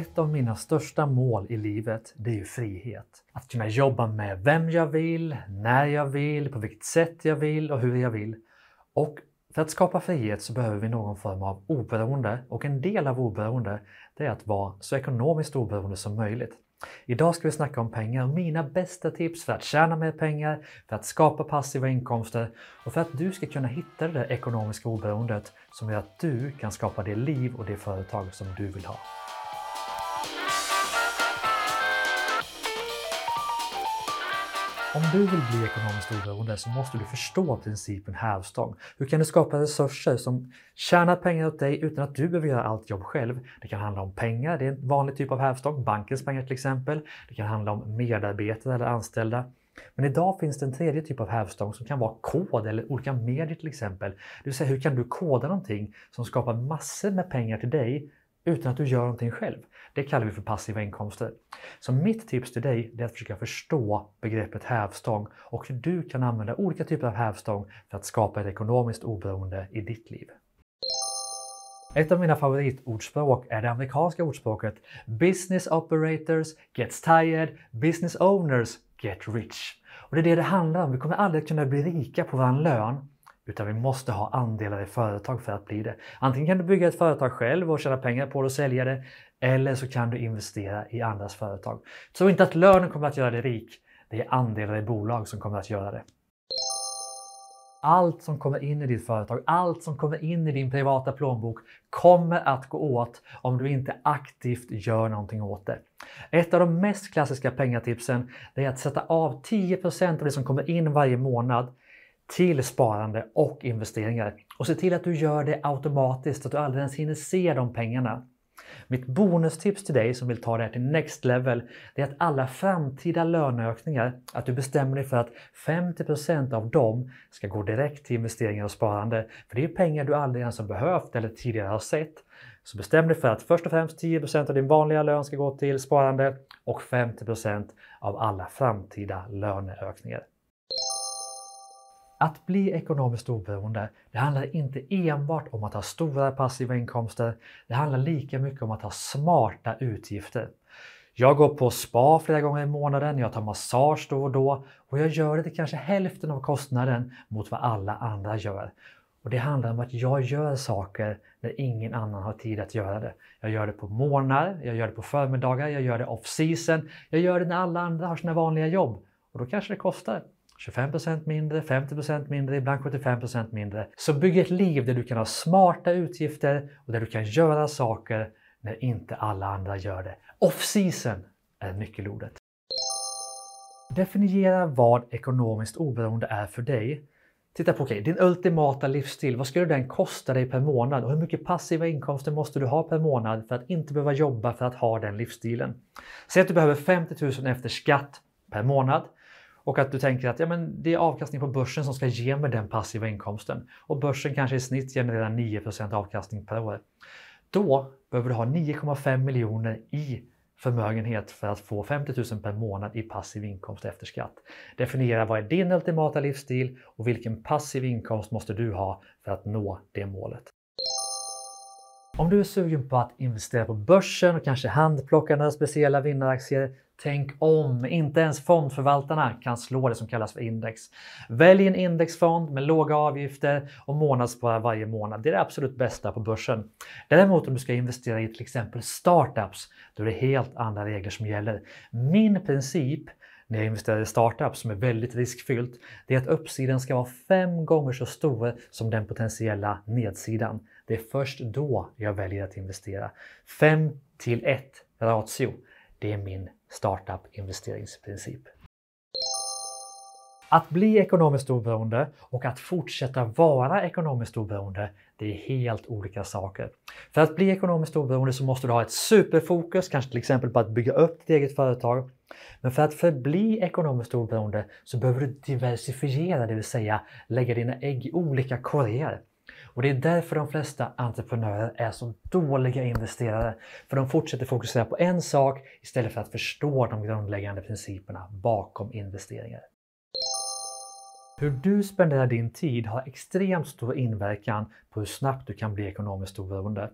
Ett av mina största mål i livet, det är ju frihet. Att kunna jobba med vem jag vill, när jag vill, på vilket sätt jag vill och hur jag vill. Och för att skapa frihet så behöver vi någon form av oberoende och en del av oberoende det är att vara så ekonomiskt oberoende som möjligt. Idag ska vi snacka om pengar och mina bästa tips för att tjäna mer pengar, för att skapa passiva inkomster och för att du ska kunna hitta det där ekonomiska oberoendet som gör att du kan skapa det liv och det företag som du vill ha. Om du vill bli ekonomiskt oberoende så måste du förstå principen hävstång. Hur kan du skapa resurser som tjänar pengar åt dig utan att du behöver göra allt jobb själv? Det kan handla om pengar, det är en vanlig typ av hävstång, bankens pengar till exempel. Det kan handla om medarbetare eller anställda. Men idag finns det en tredje typ av hävstång som kan vara kod eller olika medier till exempel. Det vill säga hur kan du koda någonting som skapar massor med pengar till dig utan att du gör någonting själv. Det kallar vi för passiva inkomster. Så mitt tips till dig är att försöka förstå begreppet hävstång och hur du kan använda olika typer av hävstång för att skapa ett ekonomiskt oberoende i ditt liv. Ett av mina favoritordspråk är det amerikanska ordspråket Business operators gets tired, business owners get rich. Och det är det det handlar om. Vi kommer aldrig kunna bli rika på vår lön utan vi måste ha andelar i företag för att bli det. Antingen kan du bygga ett företag själv och tjäna pengar på det och sälja det. Eller så kan du investera i andras företag. Tro inte att lönen kommer att göra dig rik. Det är andelar i bolag som kommer att göra det. Allt som kommer in i ditt företag, allt som kommer in i din privata plånbok kommer att gå åt om du inte aktivt gör någonting åt det. Ett av de mest klassiska pengatipsen är att sätta av 10% av det som kommer in varje månad till sparande och investeringar. Och se till att du gör det automatiskt, så att du aldrig ens hinner se de pengarna. Mitt bonustips till dig som vill ta det här till next level, det är att alla framtida löneökningar, att du bestämmer dig för att 50% av dem ska gå direkt till investeringar och sparande. För det är pengar du aldrig ens har behövt eller tidigare har sett. Så bestäm dig för att först och främst 10% av din vanliga lön ska gå till sparande och 50% av alla framtida löneökningar. Att bli ekonomiskt oberoende, det handlar inte enbart om att ha stora passiva inkomster. Det handlar lika mycket om att ha smarta utgifter. Jag går på spa flera gånger i månaden, jag tar massage då och då och jag gör det till kanske hälften av kostnaden mot vad alla andra gör. Och Det handlar om att jag gör saker när ingen annan har tid att göra det. Jag gör det på morgnar, jag gör det på förmiddagar, jag gör det off season. Jag gör det när alla andra har sina vanliga jobb. Och då kanske det kostar 25% mindre, 50% mindre, ibland 75% mindre. Så bygg ett liv där du kan ha smarta utgifter och där du kan göra saker när inte alla andra gör det. Off-season är nyckelordet. Definiera vad ekonomiskt oberoende är för dig. Titta på okay, din ultimata livsstil. Vad skulle den kosta dig per månad och hur mycket passiva inkomster måste du ha per månad för att inte behöva jobba för att ha den livsstilen? Säg att du behöver 50 000 efter skatt per månad. Och att du tänker att ja, men det är avkastning på börsen som ska ge mig den passiva inkomsten. Och börsen kanske i snitt genererar 9% avkastning per år. Då behöver du ha 9,5 miljoner i förmögenhet för att få 50 000 per månad i passiv inkomst efter skatt. Definiera vad är din ultimata livsstil och vilken passiv inkomst måste du ha för att nå det målet. Om du är sugen på att investera på börsen och kanske handplocka några speciella vinnaraktier Tänk om! Inte ens fondförvaltarna kan slå det som kallas för index. Välj en indexfond med låga avgifter och månadsspara varje månad. Det är det absolut bästa på börsen. Däremot om du ska investera i till exempel startups, då är det helt andra regler som gäller. Min princip när jag investerar i startups som är väldigt riskfyllt, det är att uppsidan ska vara fem gånger så stor som den potentiella nedsidan. Det är först då jag väljer att investera. 5 till 1 ratio. Det är min startup investeringsprincip. Att bli ekonomiskt oberoende och att fortsätta vara ekonomiskt oberoende, det är helt olika saker. För att bli ekonomiskt oberoende så måste du ha ett superfokus, kanske till exempel på att bygga upp ditt eget företag. Men för att förbli ekonomiskt oberoende så behöver du diversifiera, det vill säga lägga dina ägg i olika korgar. Och det är därför de flesta entreprenörer är så dåliga investerare. För de fortsätter fokusera på en sak istället för att förstå de grundläggande principerna bakom investeringar. Hur du spenderar din tid har extremt stor inverkan på hur snabbt du kan bli ekonomiskt oberoende.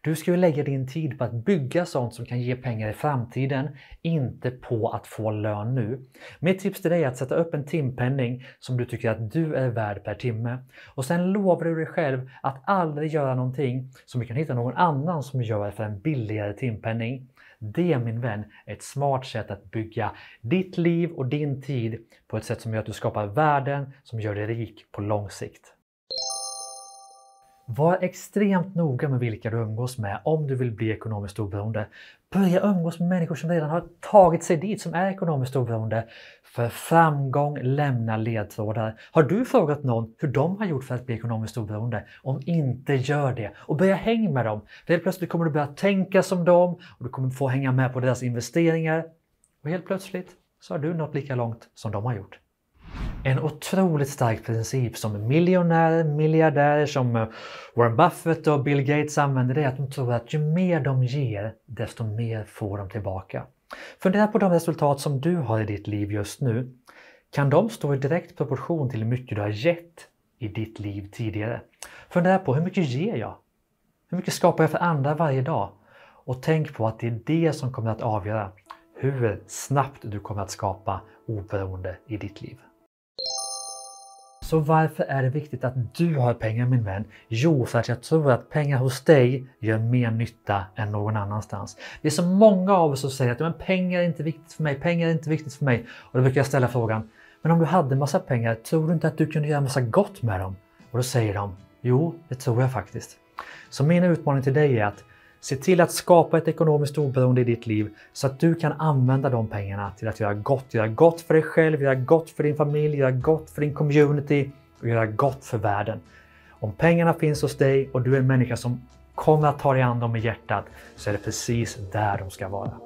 Du ska ju lägga din tid på att bygga sånt som kan ge pengar i framtiden, inte på att få lön nu. Mitt tips till dig är att sätta upp en timpenning som du tycker att du är värd per timme. Och sen lovar du dig själv att aldrig göra någonting som du kan hitta någon annan som gör för en billigare timpenning. Det min vän är ett smart sätt att bygga ditt liv och din tid på ett sätt som gör att du skapar värden som gör dig rik på lång sikt. Var extremt noga med vilka du umgås med om du vill bli ekonomiskt oberoende. Börja umgås med människor som redan har tagit sig dit, som är ekonomiskt oberoende. För framgång lämnar ledtrådar. Har du frågat någon hur de har gjort för att bli ekonomiskt oberoende? Om inte, gör det och börja hänga med dem. För helt plötsligt kommer du börja tänka som dem och du kommer få hänga med på deras investeringar. Och helt plötsligt så har du nått lika långt som de har gjort. En otroligt stark princip som miljonärer, miljardärer som eh, Warren Buffett och Bill Gates använder det är att de tror att ju mer de ger, desto mer får de tillbaka. Fundera på de resultat som du har i ditt liv just nu. Kan de stå i direkt proportion till hur mycket du har gett i ditt liv tidigare? Fundera på hur mycket ger jag? Hur mycket skapar jag för andra varje dag? Och tänk på att det är det som kommer att avgöra hur snabbt du kommer att skapa oberoende i ditt liv. Så varför är det viktigt att du har pengar min vän? Jo, för att jag tror att pengar hos dig gör mer nytta än någon annanstans. Det är så många av oss som säger att men pengar är inte viktigt för mig, pengar är inte viktigt för mig. Och då brukar jag ställa frågan, men om du hade massa pengar, tror du inte att du kunde göra massa gott med dem? Och då säger de, jo, det tror jag faktiskt. Så min utmaning till dig är att Se till att skapa ett ekonomiskt oberoende i ditt liv så att du kan använda de pengarna till att göra gott. Göra gott för dig själv, göra gott för din familj, göra gott för din community och göra gott för världen. Om pengarna finns hos dig och du är en människa som kommer att ta dig an dem i hjärtat så är det precis där de ska vara.